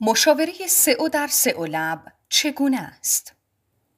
مشاوره سئو در سئو لب چگونه است؟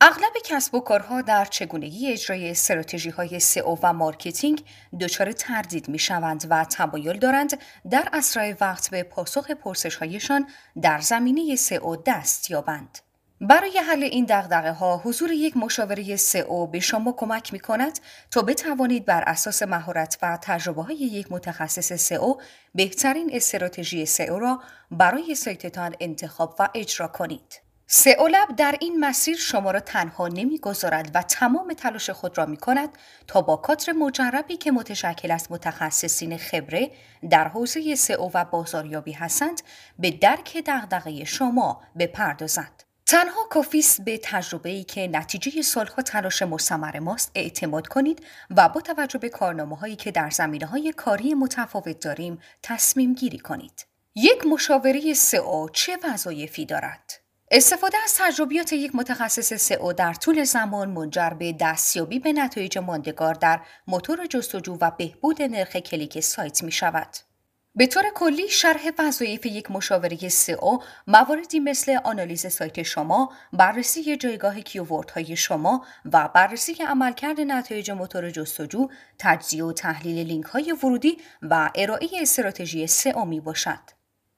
اغلب کسب و کارها در چگونگی اجرای استراتژی های سئو و marketing دچار تردید می شوند و تمایل دارند در اسرع وقت به پاسخ پرسش هایشان در زمینه سئو دست یابند. برای حل این دغدغه ها حضور یک مشاوره سئو به شما کمک می کند تا بتوانید بر اساس مهارت و تجربه های یک متخصص سئو بهترین استراتژی سئو را برای سایتتان انتخاب و اجرا کنید. سئو لب در این مسیر شما را تنها نمی‌گذارد و تمام تلاش خود را می کند تا با کادر مجربی که متشکل از متخصصین خبره در حوزه سئو و بازاریابی هستند به درک دغدغه شما بپردازد. تنها کافی است به تجربه ای که نتیجه سالها تلاش مستمر ماست اعتماد کنید و با توجه به کارنامه هایی که در زمینه های کاری متفاوت داریم تصمیم گیری کنید. یک مشاوره سئو چه وظایفی دارد؟ استفاده از تجربیات یک متخصص سئو در طول زمان منجر به دستیابی به نتایج ماندگار در موتور جستجو و بهبود نرخ کلیک سایت می شود. به طور کلی شرح وظایف یک مشاوره سئو مواردی مثل آنالیز سایت شما، بررسی جایگاه های شما و بررسی عملکرد نتایج موتور جستجو، تجزیه و تحلیل لینک های ورودی و ارائه استراتژی سئو می باشد.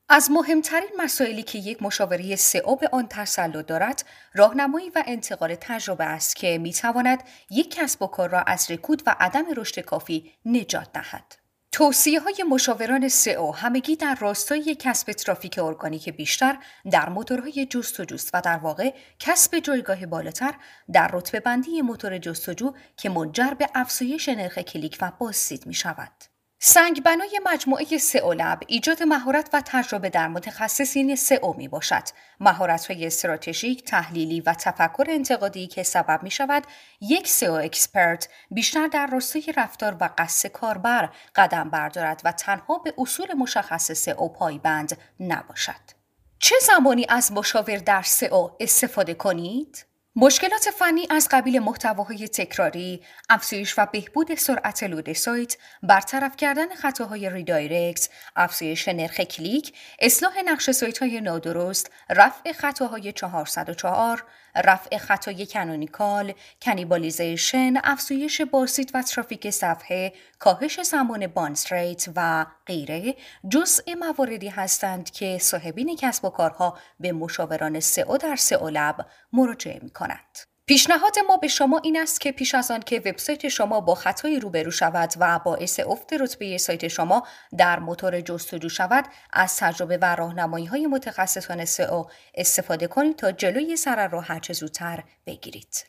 از مهمترین مسائلی که یک مشاوره سئو به آن تسلط دارد راهنمایی و انتقال تجربه است که می تواند یک کسب و کار را از رکود و عدم رشد کافی نجات دهد. توصیه های مشاوران سئو همگی در راستای کسب ترافیک ارگانیک بیشتر در موتورهای جستجو و در واقع کسب جایگاه بالاتر در رتبه بندی موتور جستجو که منجر به افزایش نرخ کلیک و بازدید می شود. سنگ بنای مجموعه سئو لب ایجاد مهارت و تجربه در متخصصین سئو می باشد. مهارت های استراتژیک، تحلیلی و تفکر انتقادی که سبب می شود یک SEO expert بیشتر در راستای رفتار و قصد کاربر قدم بردارد و تنها به اصول مشخص سئو پایبند نباشد. چه زمانی از مشاور در سئو استفاده کنید؟ مشکلات فنی از قبیل محتواهای تکراری، افزایش و بهبود سرعت لود سایت، برطرف کردن خطاهای redirect، افزایش نرخ کلیک، اصلاح نقشه سایت های نادرست، رفع خطاهای 404، رفع خطای canonical، cannibalization، افزایش بازدید و ترافیک صفحه، کاهش زمان bounce rate و غیره جزء مواردی هستند که صاحبین کسب و کارها به مشاوران سئو در سئو لب مراجعه می کنند. پیشنهاد ما به شما این است که پیش از آن که وبسایت شما با خطایی روبرو شود و باعث افت رتبه سایت شما در موتور جستجو شود از تجربه و راهنمایی های متخصصان سئو استفاده کنید تا جلوی سر را هرچه زودتر بگیرید.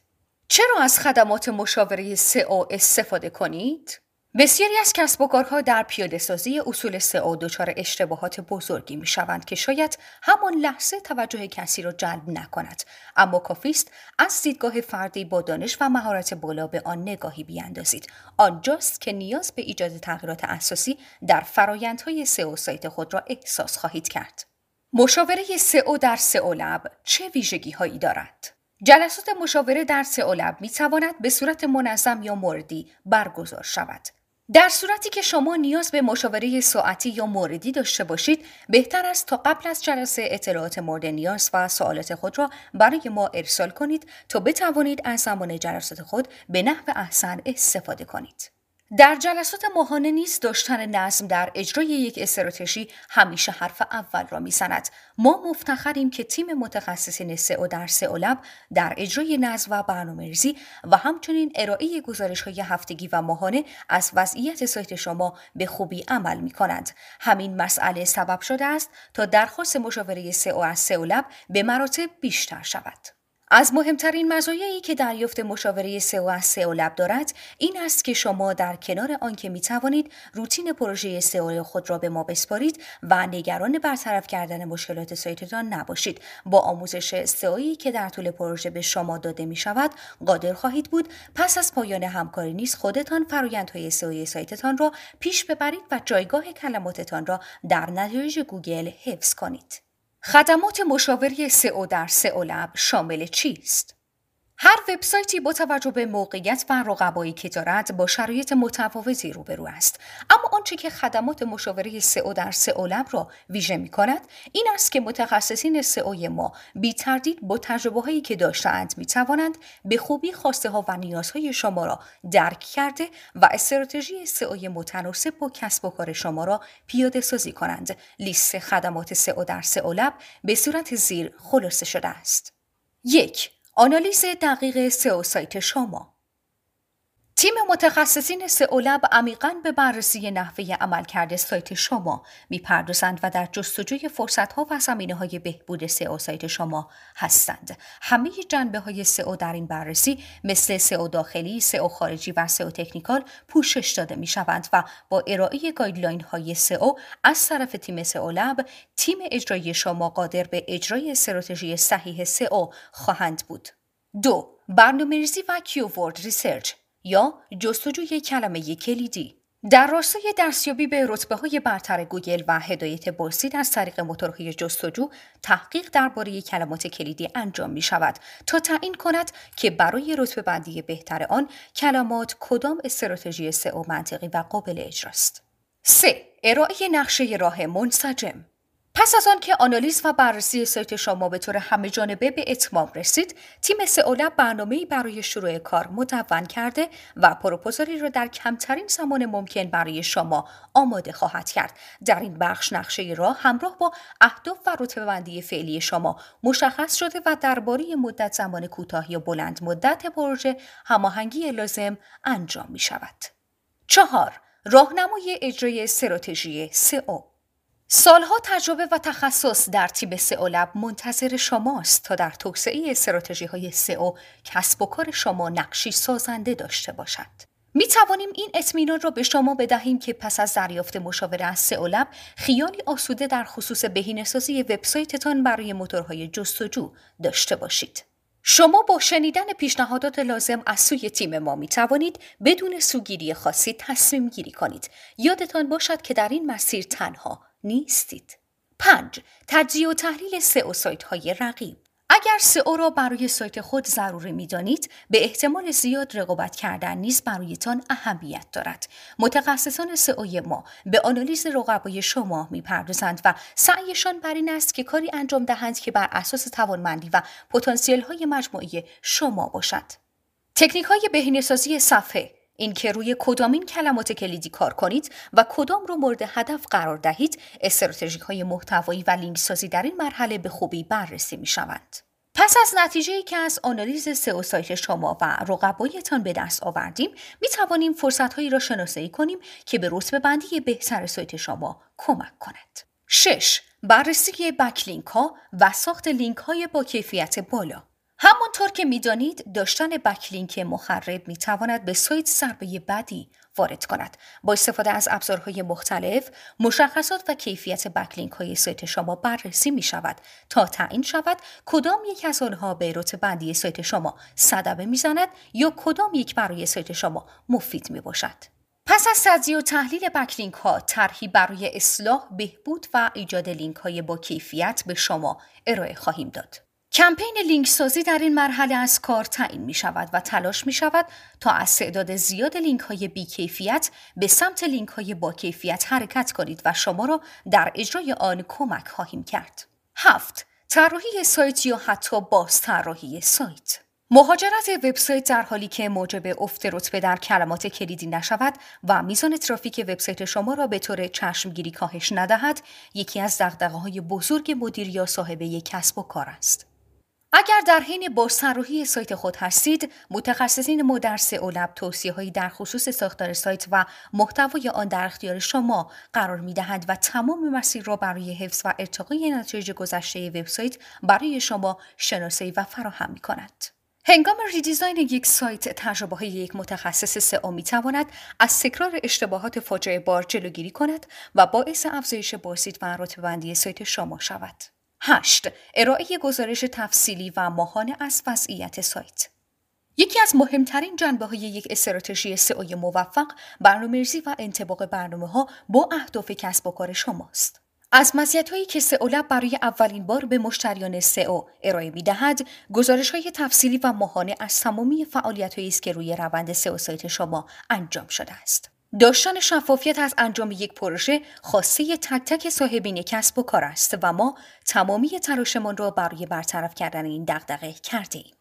چرا از خدمات مشاوره سئو استفاده کنید؟ بسیاری از کسب و کارها در پیاده سازی اصول سئو دچار اشتباهات بزرگی می شوند که شاید همان لحظه توجه کسی را جلب نکند. اما کافی است از دیدگاه فردی با دانش و مهارت بالا به آن نگاهی بیاندازید. آنجاست که نیاز به ایجاد تغییرات اساسی در فرایندهای سئو سایت خود را احساس خواهید کرد. مشاوره سئو در سئو لب چه ویژگی هایی دارد؟ جلسات مشاوره در سئو لب می تواند به صورت منظم یا موردی برگزار شود. در صورتی که شما نیاز به مشاوره ساعتی یا موردی داشته باشید بهتر است تا قبل از جلسه اطلاعات مورد نیاز و سوالات خود را برای ما ارسال کنید تا بتوانید از زمان جلسات خود به نحو احسن استفاده کنید. در جلسات ماهانه نیز داشتن نظم در اجرای یک استراتژی همیشه حرف اول را می‌زند ما مفتخریم که تیم متخصصین سئو در سئو لب در اجرای نظم و برنامه‌ریزی و همچنین ارائه گزارش های هفتگی و ماهانه از وضعیت سایت شما به خوبی عمل می کنند. همین مسئله سبب شده است تا درخواست مشاوره سئو از سئو لب به مراتب بیشتر شود. از مهمترین مزایایی که دریافت مشاوره سئو از سئو لب دارد این است که شما در کنار آنکه می توانید روتین پروژه سئو خود را به ما بسپارید و نگران برطرف کردن مشکلات سایتتان نباشید. با آموزش سئویی که در طول پروژه به شما داده می شود قادر خواهید بود پس از پایان همکاری نیز خودتان فرایندهای سئوی سایتتان را پیش ببرید و جایگاه کلماتتان را در نتایج گوگل حفظ کنید. خدمات مشاوره سئو در سئو لب شامل چیست؟ هر وبسایتی با توجه به موقعیت و رقبایی که دارد با شرایط متفاوتی روبرو است. اما آنچه که خدمات مشاوره سئو در سئو لب را ویژه می کند این است که متخصصین سئو ما بی تردید با تجربه هایی که داشتهاند می توانند به خوبی خواسته ها و نیازهای شما را درک کرده و استراتژی سئو متناسب با کسب و کار شما را پیاده سازی کنند. لیست خدمات سئو در سئو لب به صورت زیر خلاصه شده است. یک آنالیز دقیق سئو سایت شما. تیم متخصصین سئولب عمیقا به بررسی نحوه عملکرد سایت شما می‌پردازند و در جستجوی فرصتها و زمینه های بهبود سئو سایت شما هستند. همه جنبه های سئو در این بررسی مثل سئو داخلی، سئو خارجی و سئو technical پوشش داده می شوند و با ارائه guideline های سئو از طرف تیم سئولب تیم اجرایی شما قادر به اجرای استراتژی صحیح سئو خواهند بود. دو برنامه‌ریزی و keyword research یا جستجوی کلمه کلیدی در راستای دستیابی به رتبه های برتر گوگل و هدایت بازدید از طریق موتورهای جستجو تحقیق درباره کلمات کلیدی انجام می شود تا تعیین کند که برای رتبه بندی بهتر آن کلمات کدام استراتژی سئو منطقی و قابل اجراست. 3. ارائه نقشه راه منسجم پس از آن که آنالیز و بررسی سایت شما به طور همه جانبه به اتمام رسید، تیم سئولب برنامه برای شروع کار مدون کرده و پروپوزالی را در کمترین زمان ممکن برای شما آماده خواهد کرد. در این بخش نقشه را همراه با اهداف و رتبه بندی فعلی شما مشخص شده و درباره مدت زمان کوتاه یا بلند مدت پروژه هماهنگی لازم انجام می شود. چهار راهنمای اجرای استراتژی سئو سالها تجربه و تخصص در تیم سئو لب منتظر شماست تا در توسعه استراتژی های سئو کسب و کار شما نقشی سازنده داشته باشد. می توانیم این اطمینان را به شما بدهیم که پس از دریافت مشاوره از سئو لب خیالی آسوده در خصوص بهینه‌سازی وبسایتتان برای موتورهای جستجو داشته باشید. شما با شنیدن پیشنهادات لازم از سوی تیم ما می توانید بدون سوگیری خاصی تصمیم گیری کنید. یادتان باشد که در این مسیر تنها نیستید. 5. تجزیه و تحلیل سئو سایت های رقیب اگر سئو را برای سایت خود ضروری می‌دانید به احتمال زیاد رقابت کردن نیز برایتان اهمیت دارد متخصصان سئو ما به آنالیز رقبای شما می‌پردازند و سعیشان بر این است که کاری انجام دهند که بر اساس توانمندی و پتانسیل های مجموعی شما باشد تکنیک های بهینه‌سازی صفحه اینکه روی کدامین کلمات کلیدی کار کنید و کدام رو مورد هدف قرار دهید استراتژی های محتوایی و لینک سازی در این مرحله به خوبی بررسی می شوند. پس از نتیجه که از آنالیز سئو سایت شما و رقبایتان به دست آوردیم می توانیم فرصت هایی را شناسایی کنیم که به رتبه بندی بهتر سایت شما کمک کند. 6. بررسی بکلینک ها و ساخت لینک های با کیفیت بالا همانطور که می‌دانید داشتن بکلینک مخرب می‌تواند به سایت ضربه بدی وارد کند. با استفاده از ابزارهای مختلف مشخصات و کیفیت بکلینک های سایت شما بررسی می شود تا تعیین شود کدام یک از آنها به رتبه بندی سایت شما صدبه می‌زند یا کدام یک برای سایت شما مفید می باشد پس از تجزیه و تحلیل backlink ها طرحی برای اصلاح بهبود و ایجاد لینک های با کیفیت به شما ارائه خواهیم داد. کمپین لینک سازی در این مرحله از کار تعیین می شود و تلاش می شود تا از تعداد زیاد لینک های بی کیفیت به سمت لینک های با کیفیت حرکت کنید و شما را در اجرای آن کمک خواهیم کرد. هفت طراحی سایت یا حتی باز طراحی سایت مهاجرت وبسایت در حالی که موجب افت رتبه در کلمات کلیدی نشود و میزان ترافیک وبسایت شما را به طور چشمگیری کاهش ندهد یکی از دغدغه‌های بزرگ مدیر یا صاحب یک کسب و کار است اگر در حین بازطراحی سایت خود هستید متخصصین ما در سئولب توصیه هایی در خصوص ساختار سایت و محتوای آن در اختیار شما قرار می دهند و تمام مسیر را برای حفظ و ارتقای نتایج گذشته وبسایت برای شما شناسایی و فراهم می کند. هنگام ریدیزاین یک سایت تجربه های یک متخصص سئو می تواند از تکرار اشتباهات فاجعه بار جلوگیری کند و باعث افزایش بازدید و رتبه سایت شما شود. 8. ارائه گزارش تفصیلی و ماهانه از وضعیت سایت یکی از مهمترین جنبه های یک استراتژی سئو موفق برنامه‌ریزی و انطباق برنامه ها با اهداف کسب و کار شماست. از هایی که سئو لب برای اولین بار به مشتریان سئو ارائه می‌دهد گزارش های تفصیلی و ماهانه از تمامی فعالیت است که روی روند سئو سایت شما انجام شده است داشتن شفافیت از انجام یک پروژه خاصه تک تک صاحبین کسب و کار است و ما تمامی تلاشمان را برای برطرف کردن این دغدغه کردیم